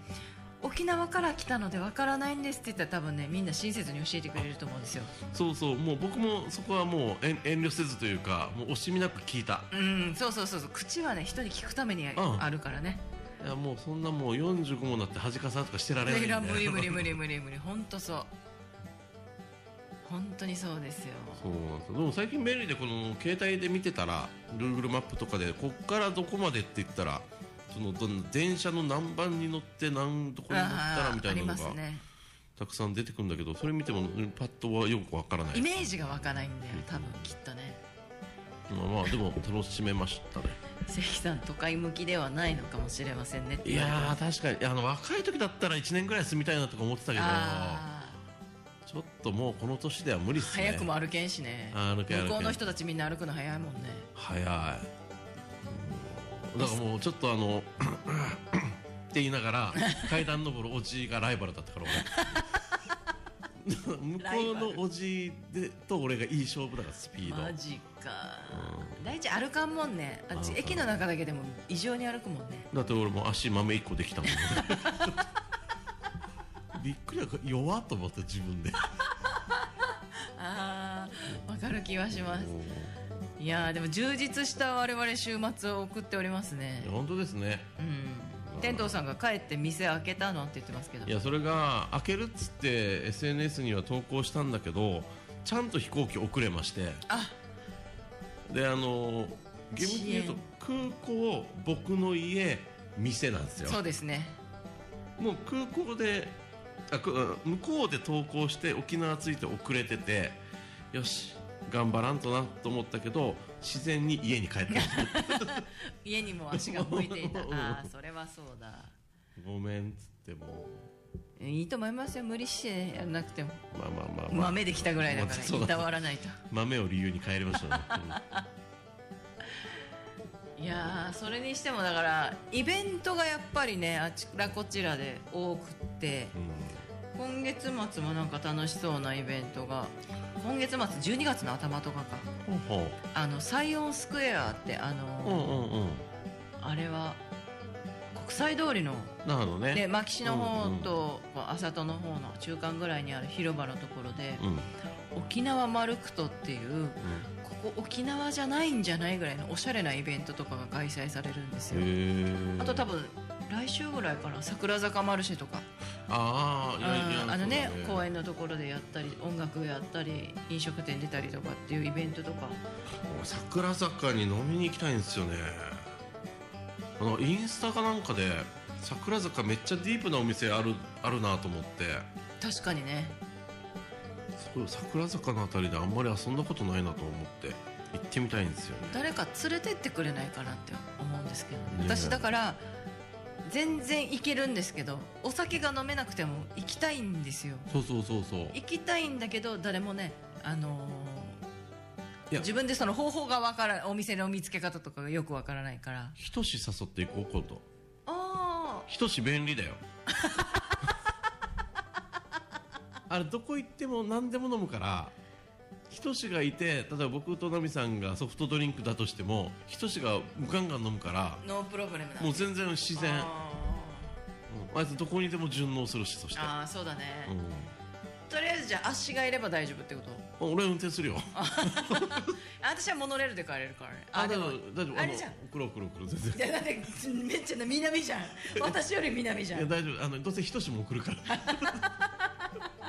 沖縄から来たのでわからないんですって言ったら多分ねみんな親切に教えてくれると思うんですよ。そうそうもう僕もそこはもう遠遠慮せずというかもう惜しみなく聞いた。うんそうそうそうそう口はね人に聞くためにんあるからね。いやもうそんなもう45もなって恥かさとかしてられないんで。いや無理無理無理無理無理本当そう。本当にそうですよ。そうなんですよ。でも最近便利でこの携帯で見てたら Google マップとかでこっからどこまでって言ったらその電車の何番に乗って何どこに乗ったらみたいなのあがね。たくさん出てくるんだけどそれ見てもうんパッとはよくわからない。イメージが湧かないんだよ多分きっとね。まあまあでも楽しめましたね。関さん都会向きではないのかもしれませんねいやー確かにあの若い時だったら1年ぐらい住みたいなとか思ってたけどあちょっともうこの年では無理っーすね。早くも歩けんしね。向こうの人たちみんな歩くの早いもんね。早い。うんだからもうちょっとあの [CLEARS THROAT] って言いながら階段登るおじがライバルだったから俺。[LAUGHS] 向こうのおじでと俺がいい勝負だからスピード。マジか。大地歩かんもんね。あっち駅の中だけでも異常に歩くもんね。だって俺もう足豆一個できたもん [LAUGHS] びっくりだ弱っと思って自分で。[LAUGHS] あーわかる気はしますいやーでも充実した我々週末を送っておりますね。本当ですね。うん。天童さんが帰って店開けたのって言ってますけど。いやそれが開けるっつって SNS には投稿したんだけどちゃんと飛行機遅れまして。あ。であの厳密に言うと空港僕の家店なんですよ。そうですね。もう空港であく向こうで投稿して沖縄着いて遅れててよし頑張らんとなと思ったけど自然に家に帰った。家にも足が向いていた。う [LAUGHS] んああそれはそうだ。ごめんっつっても。いいと思いますよ。無理してやらなくても。まあまあまあまあ。豆できたぐらいだからいたわらないと。豆を理由に帰りましたね、いやーそれにしてもだからイベントがやっぱりねあちらこちらで多くってうん。今月末もなんか楽しそうなイベントが今月末12月の頭とかか。あのサイオンスクエアってあの、あれは国際通りのなるほどね。で牧師の方と浅戸の方の中間ぐらいにある広場のところで沖縄マルクトっていうここ沖縄じゃないんじゃないぐらいのおしゃれなイベントとかが開催されるんですよ。あと多分来週ぐらいかな桜坂マルシェとか。ああのねそうだ公園のところでやったり音楽やったり飲食店出たりとかっていうイベントとか。桜坂に飲みに行きたいんですよね。あのインスタかなんかで桜坂めっちゃディープなお店あるあるなと思って。確かにね。桜坂のあたりであんまり遊んだことないなと思って行ってみたいんですよね。誰か連れてってくれないかなって思うんですけど、ね、ね私だから全然行けるんですけどお酒が飲めなくても行きたいんですよ。そうそうそうそう。行きたいんだけど誰もねあのー自分でその方法がわからお店の見つけ方とかがよくわからないから。ひとし誘っていこう今度。あひとし便利だよ。あれどこ行っても何でも飲むからひとしがいて例えば僕とナミさんがソフトドリンクだとしてもひとしがガンガン飲むからノープロブレムなんだ。もう全然自然。あいつどこにでも順応するしそして、ーあーそうだね、うん。とりあえずじゃあ足がいれば大丈夫ってこと？俺運転するよ。あ私はモノレールで帰れるからね。あでもでも大丈夫。あれじゃん。の送ろう送ろう送ろう全然。いやだってめっちゃな南じゃん。[LAUGHS] 私より南じゃん。いや大丈夫。あのどうせひとしも送るから [LAUGHS]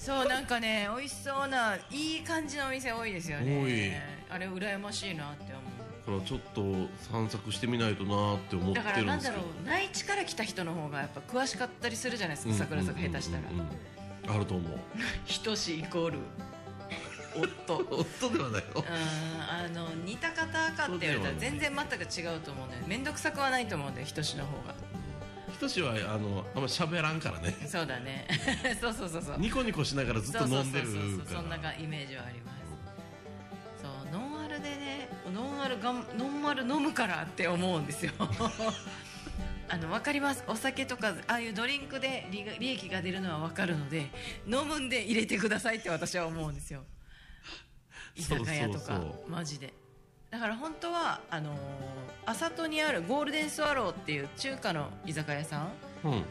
そうなんかね美味しそうないい感じのお店多いですよね。あれ羨ましいなって思う。だからちょっと散策してみないとなって思ってだからるんですけど。なんだろう内地から来た人の方がやっぱ詳しかったりするじゃないですか桜坂下手したら。うんうんうんうん。あると思う。等しいイコール夫。う [LAUGHS] ん夫ではないよあの似た方かって言われたら全然全く違うと思うね。面倒くさくはないと思うんで等しの方がひとしはあのあんま喋らんからね。そうだね。そうそうそうそう。ニコニコしながらずっと飲んでるそうそうそうそう。からそんながイメージはあります。そうノンアルでねノンアルがんノンアル飲むからって思うんですよ。[LAUGHS] あの分かります？お酒とかああいうドリンクで利益が出るのは分かるので飲むんで入れてくださいって私は思うんですよ。居酒屋とか。そうそうそう。マジでだから本当はあのー、朝戸にあるゴールデンスワローっていう中華の居酒屋さん。うん。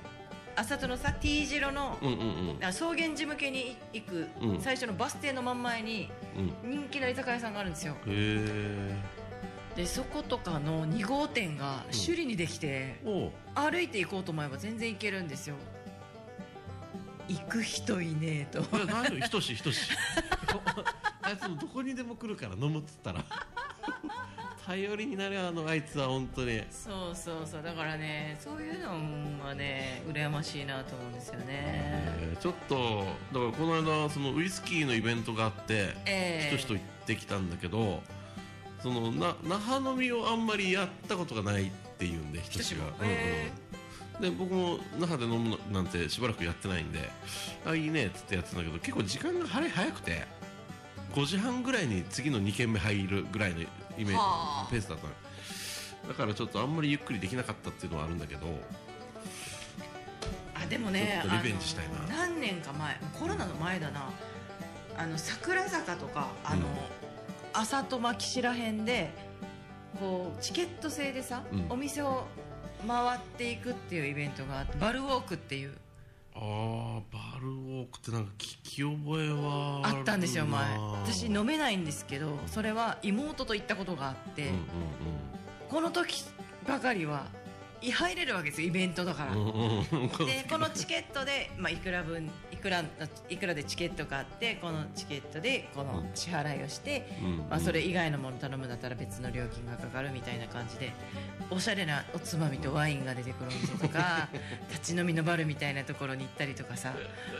朝戸のさ T 字路のうんうんうん。あ草原寺向けに行く、うん。最初のバス停の真ん前にうん。人気の居酒屋さんがあるんですよ。でそことかの2号店が首里にできて、歩いて行こうと思えば全然行けるんですよ行く人いねえと。いや大丈夫ひとしひとし。[LAUGHS] あいつもどこにでも来るから飲むっつったら。頼りになるあのあいつは本当に。そうそうそう。だからねそういうのはね羨ましいなと思うんですよね。えーちょっとだからこの間そのウイスキーのイベントがあってええ。ひとしと行ってきたんだけどそのな那覇飲みをあんまりやったことがないっていうんでひとしが、ひとしも。へうんうん、で僕も那覇で飲むのなんてしばらくやってないんであいいねっつってやってたんだけど結構時間が早早くて5時半ぐらいに次の2軒目入るぐらいのイメージはあ。ペースだったの。だからちょっとあんまりゆっくりできなかったっていうのはあるんだけどあでもねリベンジしたいな。何年か前コロナの前だな。あの桜坂とかあの、うん。朝と牧師らへんでこうチケット制でさ、うん。お店を回っていくっていうイベントがあってバルウォークっていう。あーバルウォークってなんか聞き覚えはあったんですよ前。私飲めないんですけどそれは妹と行ったことがあって、うんこの時ばかりはい入れるわけですよイベントだから、うんうんうん。うんでこのチケットで、まあ、いくら分いくらいくらでチケットがあってこのチケットでこの支払いをして、うん。まあ、それ以外のもの頼むんだったら別の料金がかかるみたいな感じでおしゃれなおつまみとワインが出てくるお店とか [LAUGHS] 立ち飲みのバルみたいなところに行ったりとかさ。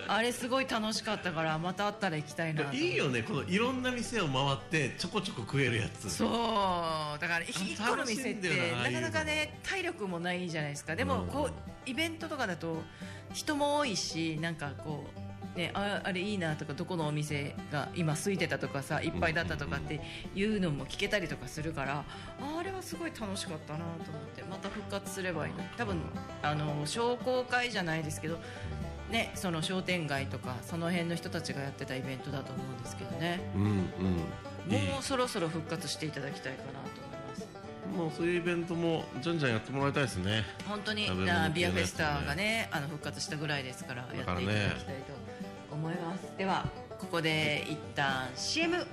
あれすごい楽しかったからまたあったら行きたいないいよねこのいろんな店を回ってちょこちょこ食えるやつ。そう。だから一個の店ってななかなかね体力もないじゃないですか。でもうん。こうイベントとかだと人も多いしなんかこうねああれいいなとかどこのお店が今空いてたとかさいっぱいだったとかっていうのも聞けたりとかするからああれはすごい楽しかったなと思ってまた復活すればいいの。多分あの商工会じゃないですけどねその商店街とかその辺の人たちがやってたイベントだと思うんですけどね。うんうん。もうそろそろ復活していただきたいかなともうそういうイベントもじゃんじゃんやってもらいたいですね。本当に。食べ物なビアフェスタがねあの復活したぐらいですからやっていただきたいと思います、ではここで一旦 CM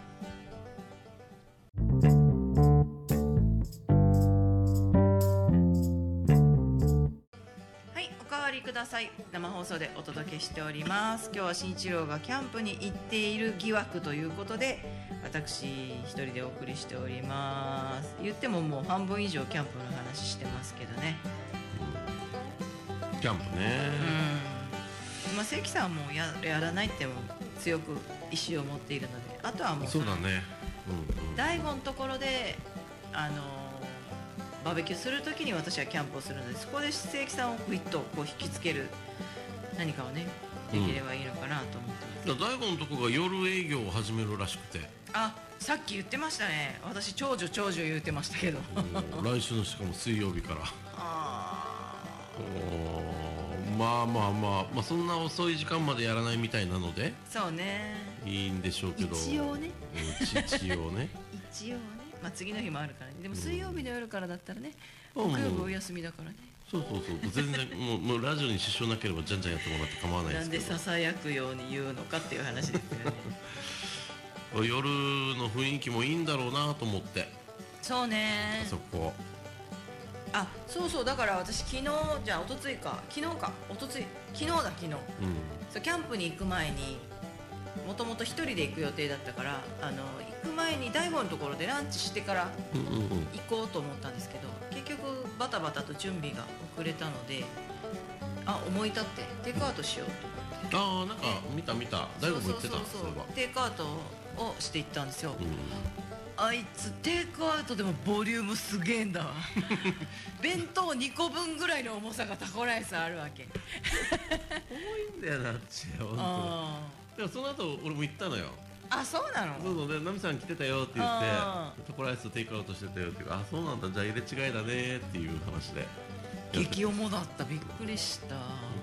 はいおかわりくだださい。生放送でお届けしております。今日は新一郎がキャンプに行っている疑惑ということで私一人でお送りしております。言ってももう半分以上キャンプの話してますけどね。キャンプね。うん。まあ関さんもややらないっても強く意思を持っているのであとはもうそうだね。うんうん。大悟のところであのバーベキューするときに私はキャンプをするのでそこで正規さんをグイッとこう引きつける何かをねできればいいのかなと思ってます、だから大悟のとこが夜営業を始めるらしくて。あさっき言ってましたね。私長女長女言ってましたけど。うん来週のしかも水曜日から。あおーまあまあまあまあそんな遅い時間までやらないみたいなので。ーそうね。いいんでしょうけど。一応ね。うんち [LAUGHS] 一応ね。一応ねまあ次の日もあるからね。でも水曜日の夜からだったらねうん。木曜日お休みだからね。そうそうそう。全然もうもうラジオに支障なければじゃんじゃんやってもらって構わないでなんですけど。ささやくように言うのかっていう話ですよね。[LAUGHS] 夜の雰囲気もいいんだろうなと思って。そうね。あそこ。あそうそう。だから私昨日じゃあ一昨日か。昨日か。一昨日。昨日だ昨日。うん。そうキャンプに行く前にもともと一人で行く予定だったからあの行く前に大悟のところでランチしてから行こうと思ったんですけど結局バタバタと準備が遅れたのであ思い立ってテイクアウトしようと。ああなんか見た見た。大悟も言ってたそうそうテイクアウトをしていったんですよ、うんあいつテイクアウトでもボリュームすげえんだわ。[LAUGHS] 弁当2個分ぐらいの重さがタコライスあるわけ。[LAUGHS] いいんだよなっちでもその後俺も行ったのよあそうなの？そうそう。でナミさん来てたよって言あってタコライステイクアウトしてたよってあそうなんだ。じゃあ入れ違いだねっていう話で。激重だった。びっくりした。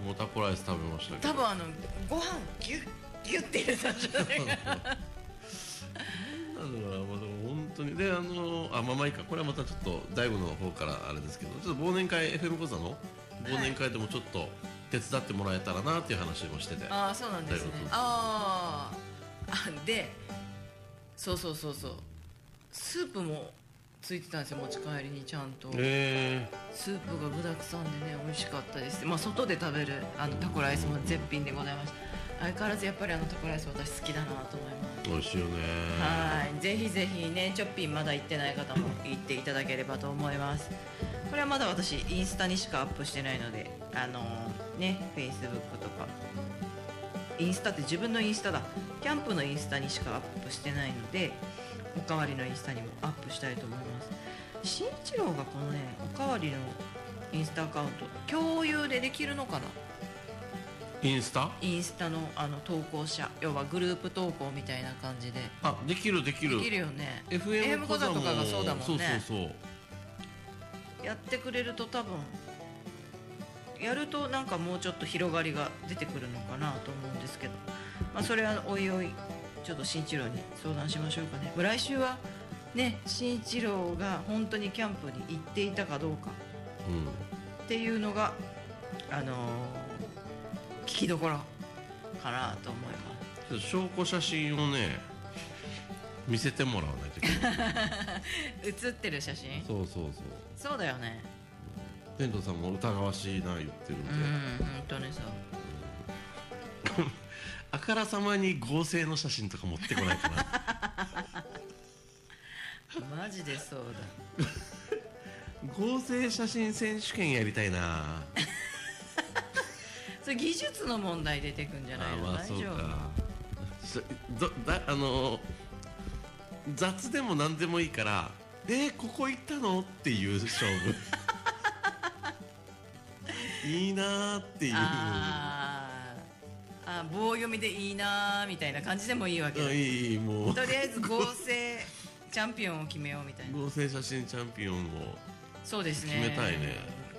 もうタコライス食べましたけど。多分あのご飯ギュッギュッて入れたんじゃないか。ななんだろうな、まあ、でも本当に。であのあまあまあいいか。これはまたちょっと大悟の方からあれですけどちょっと忘年会 FM 講座の忘年会でもちょっと手伝ってもらえたらなっていう話もしてて、ああそうなんですね。あー。あでそうそうそうそう。スープもついてたんですよ持ち帰りにちゃんと。えスープが具だくさんでね美味しかったですまあ外で食べるあのタコライスも絶品でございました。相変わらずやっぱりあのタコライス私好きだなと思います。ー、美味しいよね。はい。ぜひぜひねチョッピンまだ行ってない方も行っていただければと思います。これはまだ私インスタにしかアップしてないのであのーねフェイスブックとか。インスタって自分のインスタだキャンプのインスタにしかアップしてないのでおかわりのインスタにもアップしたいと思います。新一郎がこのねおかわりのインスタアカウント共有でできるのかな？インスタ？インスタのあの投稿者要はグループ投稿みたいな感じで。あできるできる。できるよね。FM 講座とかがそうだもんね。そうそうそう。やってくれると多分やるとなんかもうちょっと広がりが出てくるのかなと思うんですけど、まあ、それはおいおいちょっと新一郎に相談しましょうかね。来週はね新一郎が本当にキャンプに行っていたかどうか。うんっていうのがあのー聞きどころかなと思います。証拠写真をね見せてもらわないといけない。[LAUGHS] 写ってる写真？そうそうそう。そうだよね。天童さんも疑わしいな言ってるんうんで、本当にそうあからさまに合成の写真とか持ってこないかな。[LAUGHS] マジでそうだ。合成写真選手権やりたいな。[LAUGHS] それ技術の問題出てくんじゃないの？あまあそう大丈夫だあの雑でも何でもいいからえー、ここ行ったの？っていう勝負。[LAUGHS] いいなーっていうあ棒読みでいいなーみたいな感じでもいいわけだ。あいいもう。とりあえず合成チャンピオンを決めようみたいな。合成写真チャンピオンをそうですね。決めたいね。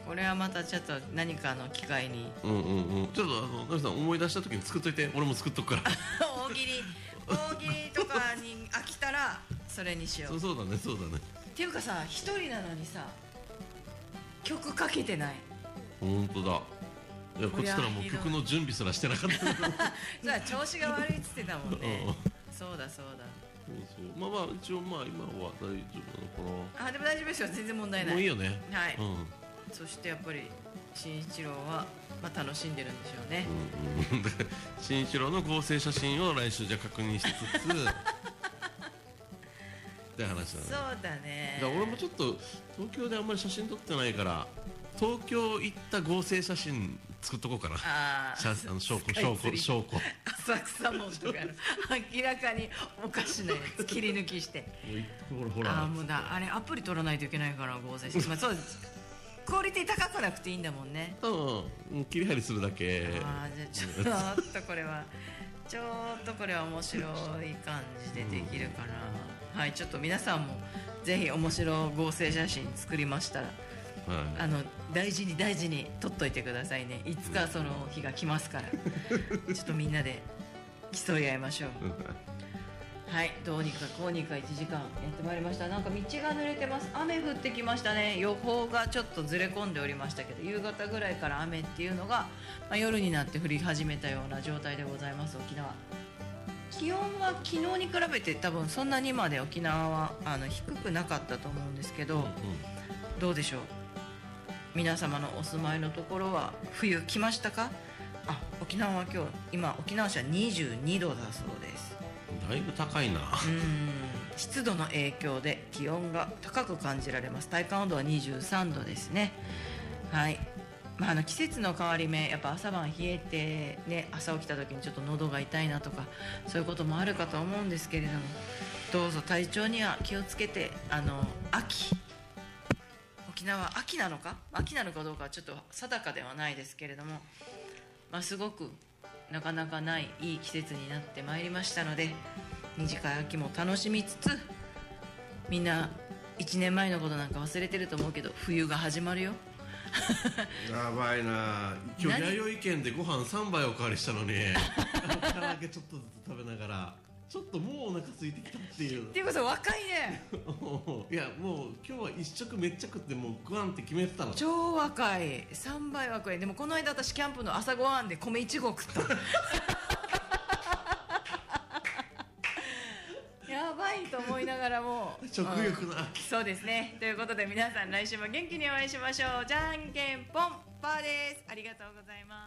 これはまたちょっと何かの機会に。うんうんうん。ちょっとあのナミさん思い出した時に作っといて。俺も作っとくから。[LAUGHS] 大喜利。大喜利とかに飽きたらそれにしようそうだねそうだね。っていうかさ一人なのにさ曲かけてない。本当だいやこっちからもう曲の準備すらしてなかった。じゃあ調子が悪いっつってたもんね。うん。そうだそうだ。そうまあまあ一応まあ今は大丈夫なのかあでも大丈夫ですよ。全然問題なない。もういいよね。はい、うん。そしてやっぱり慎一郎は、まあ、楽しんでるんでしょうね、うん。うん新一郎の合成写真を来週じゃ確認しつつ。[LAUGHS] って話だね。そうだね。だ俺もちょっと東京であんまり写真撮ってないから東京行った合成写真作っとこうかな。あ写あの証拠証拠証拠。も浅草門とかの。明らかにおかしなやつ。[LAUGHS] 切り抜きして。うほらほら。ああもうだあれアプリ取らないといけないから合成してまあそうです。クオリティ高くなくていいんだもんね。うん切り張りするだけ。ああじゃあちょっとこれはちょっとこれは面白い感じでできるかな、はいちょっと皆さんもぜひ面白合成写真作りましたらはいあの大事に大事に撮っといてくださいね。いつかその日が来ますから。[LAUGHS] ちょっとみんなで競い合いましょう。はい。どうにかこうにか1時間やってまいりました。なんか道が濡れてます。雨降ってきましたね。予報がちょっとずれ込んでおりましたけど夕方ぐらいから雨っていうのが、まあ、夜になって降り始めたような状態でございます沖縄。気温は昨日に比べて多分そんなにまで沖縄はあの低くなかったと思うんですけど、どうでしょう？皆様のお住まいのところは冬来ましたか？あ沖縄は今日今沖縄市は22度だそうです。だいぶ高いな。うん。湿度の影響で気温が高く感じられます。体感温度は23度ですね。はい。まあ、あの季節の変わり目やっぱ朝晩冷えて、ね、朝起きた時にちょっと喉が痛いなとかそういうこともあるかと思うんですけれどもどうぞ体調には気をつけてあの秋沖縄秋なのか？秋なのかどうかはちょっと定かではないですけれども、まあ、すごくなかなかないいい季節になってまいりましたので短い秋も楽しみつつみんな1年前のことなんか忘れてると思うけど冬が始まるよ。やばいな。今日何？弥生県でご飯3杯おかわりしたのに [LAUGHS] 唐揚げちょっとずつ食べながらちょっともうお腹空いてきたっていう。っていうことは若いね。[LAUGHS] いやもう今日は一食めっちゃ食ってもう食わんって決めてたの超若い。3倍若いでもこの間私キャンプの朝ごはんで米1合食った。[LAUGHS] やばいと思いながらも。食欲の秋。そうですね。ということで皆さん来週も元気にお会いしましょう。じゃんけんぽん。パーです。ありがとうございます